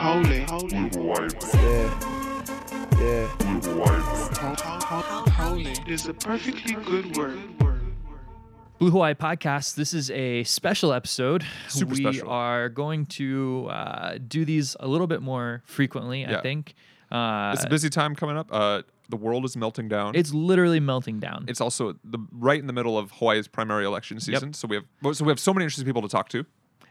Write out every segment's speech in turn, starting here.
Holy. Yeah. Yeah. Holy is a perfectly good word. Blue Hawaii Podcast. This is a special episode. Super we special. are going to uh, do these a little bit more frequently, I Yeah. think. Uh, It's a busy time coming up. Uh, the world is melting down. it's literally melting down. it's also the right in the middle of Hawaii's primary election season. So we have so we have so many interesting people to talk to.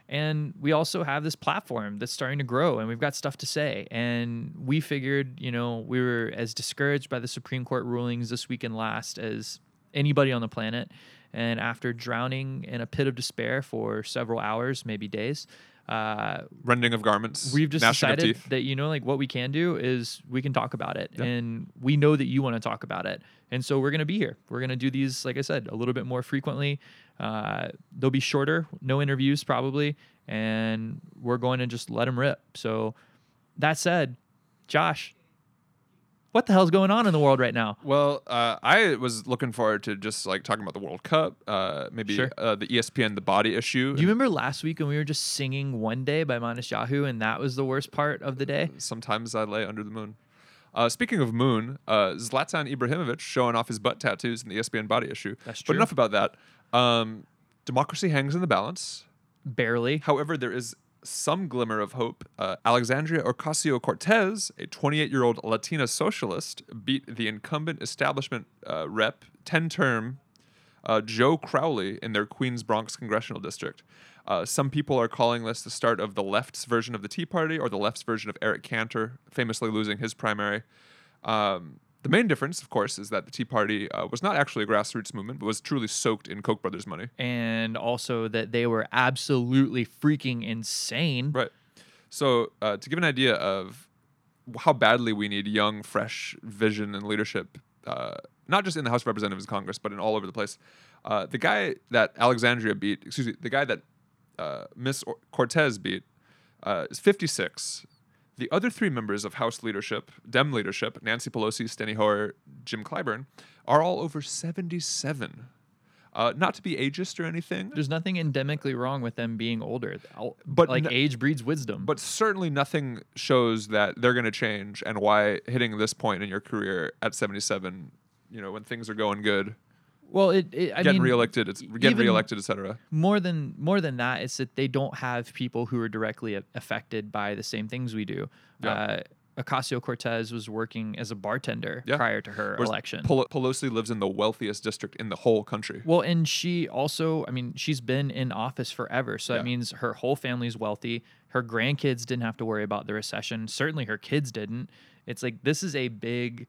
And we also have this platform that's starting to grow and we've got stuff to say. And we figured you know we were as discouraged by the supreme court rulings this week and last as anybody on the planet. And after drowning in a pit of despair for several hours maybe days uh, Rending of garments. we've just decided that you know like what we can do is we can talk about it and we know that you want to talk about it and so we're going to be here. We're going to do these like i said a little bit more frequently. Uh, they'll be shorter no interviews probably and we're going to just let them rip. So that said josh what the hell's going on in the world right now Well, uh, I was looking forward to just like talking about the World Cup, uh, maybe Sure. uh, the ESPN the body issue. do you remember last week when we were just singing one day by Matisyahu and that was the worst part of the day Sometimes I lay under the moon. Uh, speaking of moon, uh, Zlatan Ibrahimovic showing off his butt tattoos in the ESPN body issue. That's true. But enough about that. Um, democracy hangs in the balance. barely However, there is some glimmer of hope. Uh, Alexandria Ocasio Cortez, a 28 year old Latina socialist, beat the incumbent establishment uh, rep, 10 term uh, Joe Crowley in their Queens Bronx congressional district. Uh, some people are calling this the start of the left's version of the Tea Party or the left's version of Eric Cantor, famously losing his primary. Um, the main difference, of course, is that the Tea Party uh, was not actually a grassroots movement, but was truly soaked in Koch brothers' money. and also that they were absolutely freaking insane. Right. So, uh, to give an idea of how badly we need young, fresh vision and leadership, uh, not just in the House of Representatives and Congress, but in all over the place, uh, the guy that Alexandria beat, excuse me, the guy that uh, Miss Cortez beat uh, is 56. The other three members of House leadership, Dem leadership, Nancy Pelosi, Steny Hoyer, Jim Clyburn, are all over 77. Uh, not to be ageist or anything, There's nothing endemically wrong with them being older. But like age breeds wisdom. but certainly nothing shows that they're going to change and why hitting this point in your career at 77 you know when things are going good well, it, it I getting mean, reelected it's getting reelected etc more than more than that, it's that they don't have people who are directly affected by the same things we do. Yeah. Uh, Ocasio Cortez was working as a bartender Yeah. prior to her Whereas election. Pel- pelosi lives in the wealthiest district in the whole country Well, and she also, I mean, she's been in office forever. So Yeah. that means her whole family's wealthy. Her grandkids didn't have to worry about the recession. Certainly her kids didn't. It's like this is a big,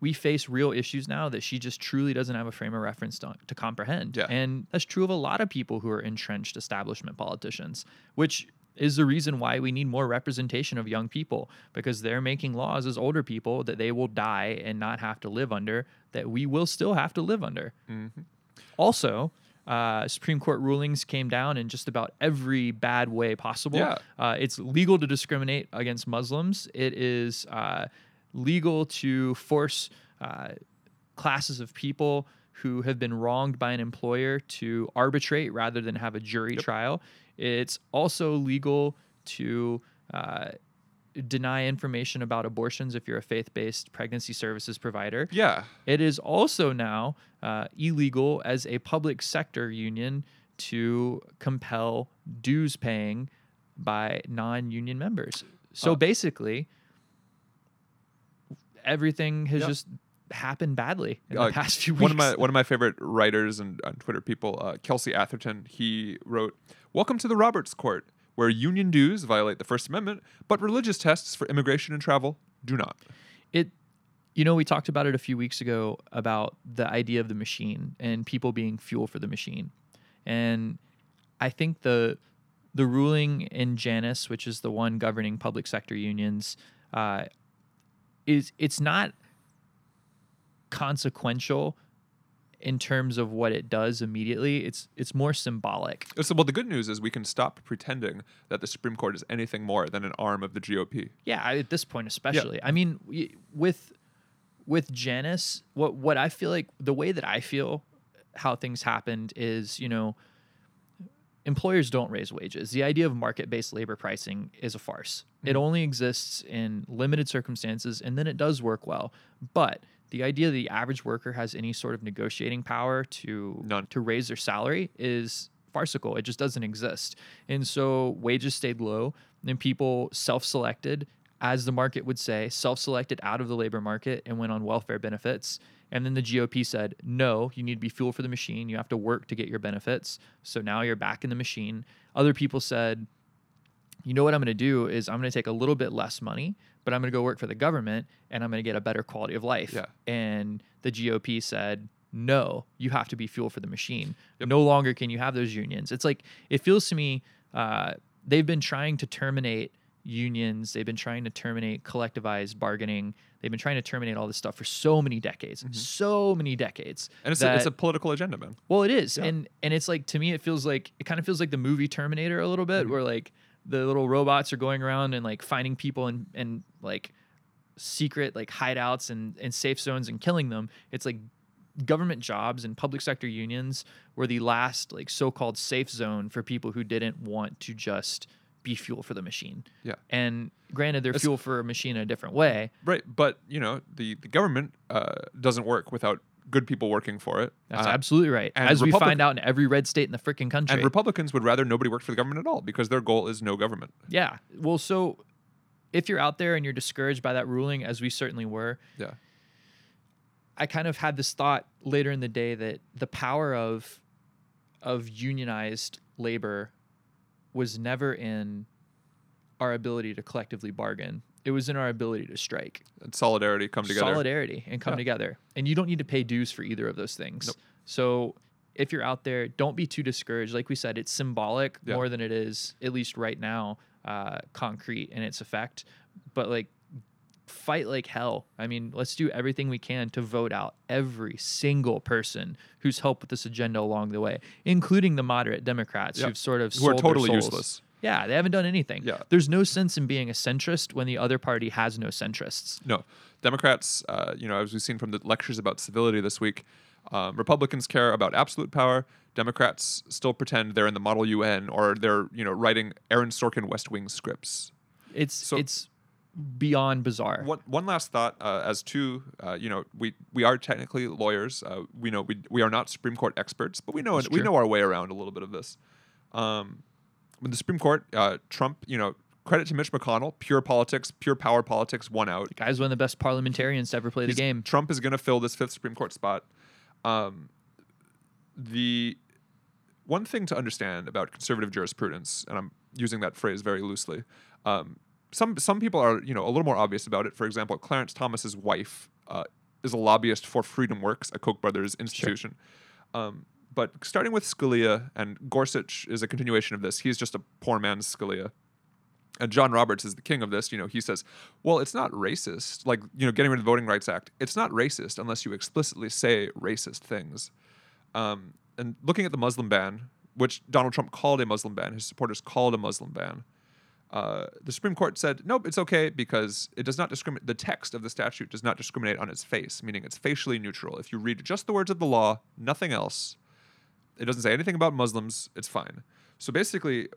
we face real issues now that she just truly doesn't have a frame of reference to, to comprehend. Yeah. And that's true of a lot of people who are entrenched establishment politicians, which is the reason why we need more representation of young people because they're making laws as older people that they will die and not have to live under, that we will still have to live under. Also, uh, Supreme Court rulings came down in just about every bad way possible. Yeah. Uh, it's legal to discriminate against Muslims. It is uh, legal to force uh, classes of people who have been wronged by an employer to arbitrate rather than have a jury trial. It's also legal to uh, deny information about abortions if you're a faith based pregnancy services provider. yeah It is also now uh, illegal as a public sector union to compel dues paying by non union members. So Uh, basically, everything has Yeah. just happened badly in Uh, the past few weeks. one of my one of my favorite writers and on Twitter people, uh, Kelsey Atherton, he wrote, "Welcome to the Roberts Court, where union dues violate the First Amendment, but religious tests for immigration and travel do not." it you know we talked about it a few weeks ago about the idea of the machine and people being fuel for the machine and i think the the ruling in janus which is the one governing public sector unions uh, is it's not consequential in terms of what it does immediately it's it's more symbolic uh, So, well, the good news is we can stop pretending that the Supreme Court is anything more than an arm of the GOP. Yeah, at this point especially. Yeah. I mean, with with Janus, what what I feel like the way that I feel how things happened is, you know, employers don't raise wages. The idea of market based labor pricing is a farce. It mm-hmm. only exists in limited circumstances and then it does work well. But the idea that the average worker has any sort of negotiating power to None. to raise their salary is farcical. It just doesn't exist. And so wages stayed low and people self-selected as the market would say, self-selected out of the labor market and went on welfare benefits. And then the GOP said, no, you need to be fuel for the machine. You have to work to get your benefits. So now you're back in the machine. Other people said, you know what I'm going to do is I'm going to take a little bit less money, but I'm going to go work for the government and I'm going to get a better quality of life. Yeah. And the GOP said, no, you have to be fuel for the machine. No longer can you have those unions. It's like, it feels to me, uh, they've been trying to terminate unions. They've been trying to terminate collectivized bargaining. They've been trying to terminate all this stuff for so many decades, so many decades. And it's, a, it's a political agenda, man. well, it is, Yeah. and and it's like to me, it feels like it kind of feels like the movie Terminator a little bit, Mm-hmm. where like the little robots are going around and like finding people and and like secret like hideouts and and safe zones and killing them. It's like government jobs and public sector unions were the last like so-called safe zone for people who didn't want to just be fuel for the machine. Yeah. And granted, they're It's- fuel for a machine in a different way. Right, but you know the the government uh, doesn't work without good people working for it. That's Uh, absolutely right. and As we find out in every red state in the freaking country. And Republicans would rather nobody work for the government at all because their goal is no government. Yeah. Well, so if you're out there and you're discouraged by that ruling, as we certainly were, Yeah. I kind of had this thought later in the day that the power of of unionized labor was never in our ability to collectively bargain. It was in our ability to strike. And solidarity come together. Solidarity and come Yeah. together. And you don't need to pay dues for either of those things. Nope. So if you're out there, don't be too discouraged. Like we said, it's symbolic Yeah. more than it is, at least right now, uh, concrete in its effect. But like, fight like hell. I mean, let's do everything we can to vote out every single person who's helped with this agenda along the way, including the moderate Democrats Yeah. who've sort of Who are totally useless. Yeah, they haven't done anything. Yeah. There's no sense in being a centrist when the other party has no centrists. No, Democrats. Uh, you know, as we've seen from the lectures about civility this week, um, Republicans care about absolute power. Democrats still pretend they're in the Model UN or they're you know writing Aaron Sorkin West Wing scripts. It's So- it's beyond bizarre. One one last thought uh, as to uh, you know we we are technically lawyers. Uh, we know we we are not Supreme Court experts, but we know we know our way around a little bit of this. Um, when the Supreme Court, uh, Trump, you know, credit to Mitch McConnell, pure politics, pure power politics, won out. Guy's one of the best parliamentarians to ever play the game. Trump is going to fill this fifth Supreme Court spot. Um, the one thing to understand about conservative jurisprudence, and I'm using that phrase very loosely, um, some some people are you know a little more obvious about it. For example, Clarence Thomas's wife uh, is a lobbyist for Freedom Works, a Koch brothers institution. Um, but starting with Scalia and Gorsuch is a continuation of this. He's just a poor man's Scalia and John Roberts is the king of this, you know, he says, well, it's not racist. Like, you know, getting rid of the Voting Rights Act, it's not racist unless you explicitly say racist things. Um, and looking at the Muslim ban, which Donald Trump called a Muslim ban, his supporters called a Muslim ban. Uh, the Supreme Court said, nope, it's okay because it does not discriminate. The text of the statute does not discriminate on its face, meaning it's facially neutral. If you read just the words of the law, nothing else, it doesn't say anything about Muslims, it's fine. So basically,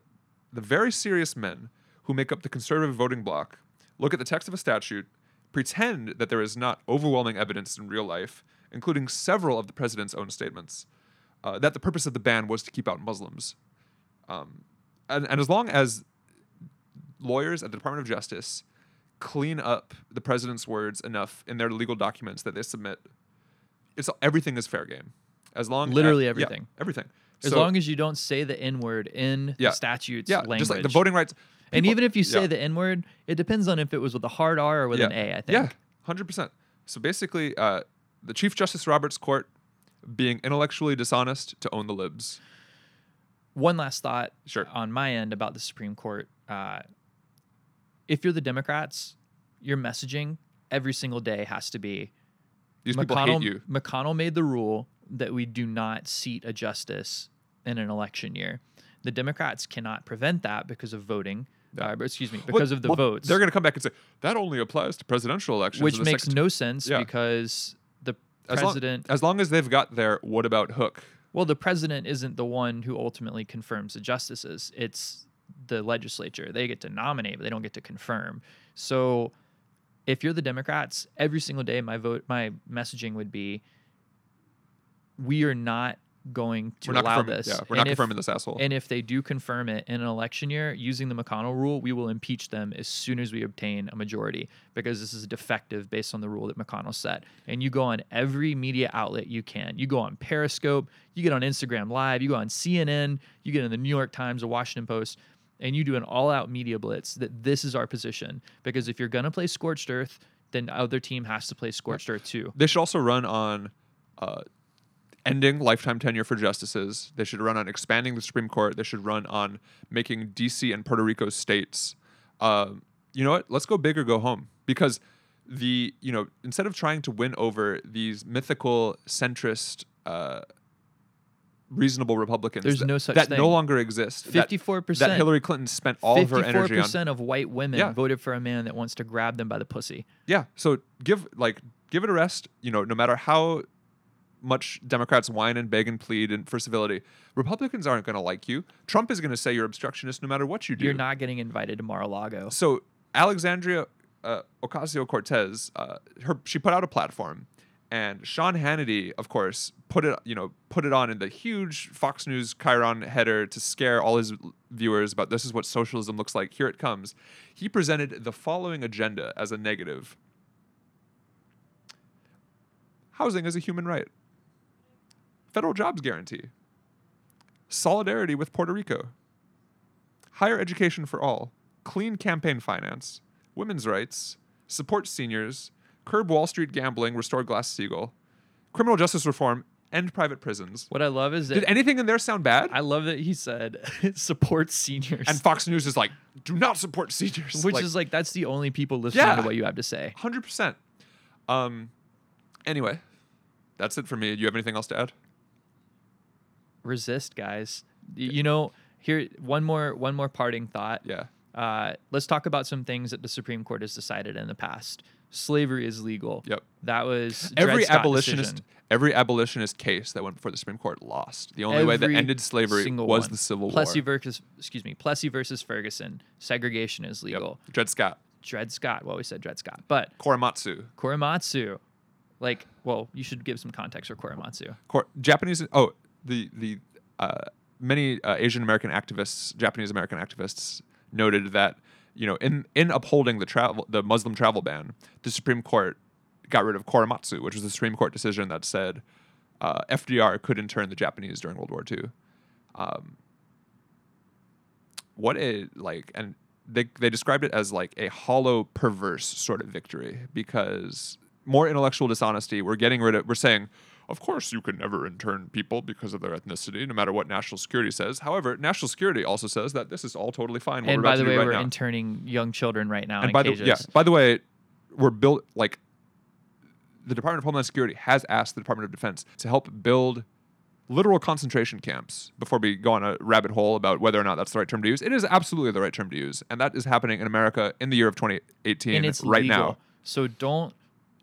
the very serious men who make up the conservative voting bloc look at the text of a statute, pretend that there is not overwhelming evidence in real life, including several of the president's own statements, uh, that the purpose of the ban was to keep out Muslims. Um, and, and as long as lawyers at the Department of Justice clean up the president's words enough in their legal documents that they submit, it's everything is fair game. As long Literally yeah, everything. everything. As So- long as you don't say the N word in Yeah. the statute's yeah, language. just like the voting rights. and even if you say yeah. the N word, it depends on if it was with a hard R or with an A, I think. Yeah, hundred percent. So basically, uh, the Chief Justice Roberts Court being intellectually dishonest to own the libs. One last thought Sure. on my end about the Supreme Court. Uh, if you're the Democrats, your messaging every single day has to be These people McConnell, hate you. McConnell made the rule that we do not seat a justice in an election year. The Democrats cannot prevent that because of voting. Yeah. Uh, excuse me, Well- because of the well, votes, They're going to come back and say that only applies to presidential elections. which makes no sense Yeah. because the as long, president. as long as they've got their "what about Hook" Well, the president isn't the one who ultimately confirms the justices. It's the legislature. They get to nominate, but they don't get to confirm. So if you're the Democrats, every single day my vote my messaging would be we are not going to allow this. Yeah, we're And not if- confirming this asshole. And if they do confirm it in an election year using the McConnell rule, we will impeach them as soon as we obtain a majority because this is defective based on the rule that McConnell set. And you go on every media outlet you can. You go on Periscope, you get on Instagram Live, you go on CNN, you get in the New York Times, the Washington Post, and you do an all out media blitz that this is our position. Because if you're going to play scorched earth, then the other team has to play scorched earth too. They should also run on uh, ending lifetime tenure for justices. They should run on expanding the Supreme Court. They should run on making DC and Puerto Rico states. Um, you know what? Let's go big or go home. Because the you know instead of trying to win over these mythical centrist. Uh, Reasonable Republicans. There's that, no such that thing. no longer exists. that- Fifty-four That percent. Hillary Clinton spent all of her Fifty-four energy on. percent of white women Yeah. voted for a man that wants to grab them by the pussy. Yeah. So give like give it a rest. You know, no matter how much Democrats whine and beg and plead and for civility, Republicans aren't going to like you. Trump is going to say you're obstructionist no matter what you do. You're not getting invited to Mar-a-Lago. So Alexandria uh, Ocasio Cortez, uh, her she put out a platform, and Sean Hannity, of course, put it you know put it on in the huge Fox News chyron header to scare all his viewers about this is what socialism looks like. Here it comes. He presented the following agenda as a negative. Housing is a human right. Federal jobs guarantee. Solidarity with Puerto Rico. Higher education for all. Clean campaign finance. Women's rights. Support seniors. Curb Wall Street gambling. Restore Glass Steagall. Criminal justice reform. End private prisons. What I love is that Did anything in there sound bad? I love that he said support seniors, and Fox News is like, do not support seniors. which is like that's the only people listening Yeah. to what you have to say. hundred percent. Um. Anyway, that's it for me. Do you have anything else to add? Resist, guys. Y- You know, here one more one more parting thought. Yeah. Uh, let's talk about some things that the Supreme Court has decided in the past. Slavery is legal. Yep. That was Every Dred Scott abolitionist, decision. every abolitionist case that went before the Supreme Court lost. The only way that ended slavery was one. the Civil War. Plessy versus excuse me, Plessy versus Ferguson. Segregation is Yep. legal. Dred Scott, Dred Scott. Well, we said Dred Scott, but Korematsu, Korematsu. Like, well, you should give some context for Korematsu. Kor- Japanese. Oh, the the uh, many uh, Asian American activists, Japanese American activists, noted that you know in in upholding the travel the Muslim travel ban, the Supreme Court got rid of Korematsu, which was the Supreme Court decision that said uh, FDR could intern the Japanese during World War II. Um, what a like and they they described it as like a hollow perverse sort of victory because more intellectual dishonesty we're getting rid of we're saying of course you can never intern people because of their ethnicity no matter what national security says however national security also says that this is all totally fine and by the way, right we're now. interning young children right now and in by cages. the yeah by the way we're built like the department of homeland security has asked the department of defense to help build literal concentration camps before we go on a rabbit hole about whether or not that's the right term to use it is absolutely the right term to use and that is happening in america in the year of 2018 and it's right legal. now So don't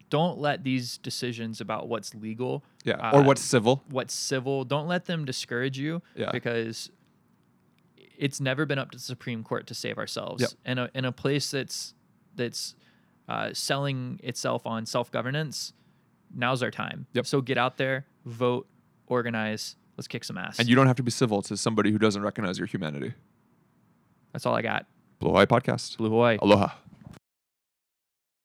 don't let these decisions about what's legal, yeah uh, or what's civil what's civil, don't let them discourage you. Yeah. Because it's never been up to the Supreme Court to save ourselves. Yep. In a in a place that's that's uh, selling itself on self governance, now's our time. Yep. So get out there, vote, organize. Let's kick some ass. and you don't have to be civil to somebody who doesn't recognize your humanity That's all I got. blue hawaii podcast Blue Hawaii. aloha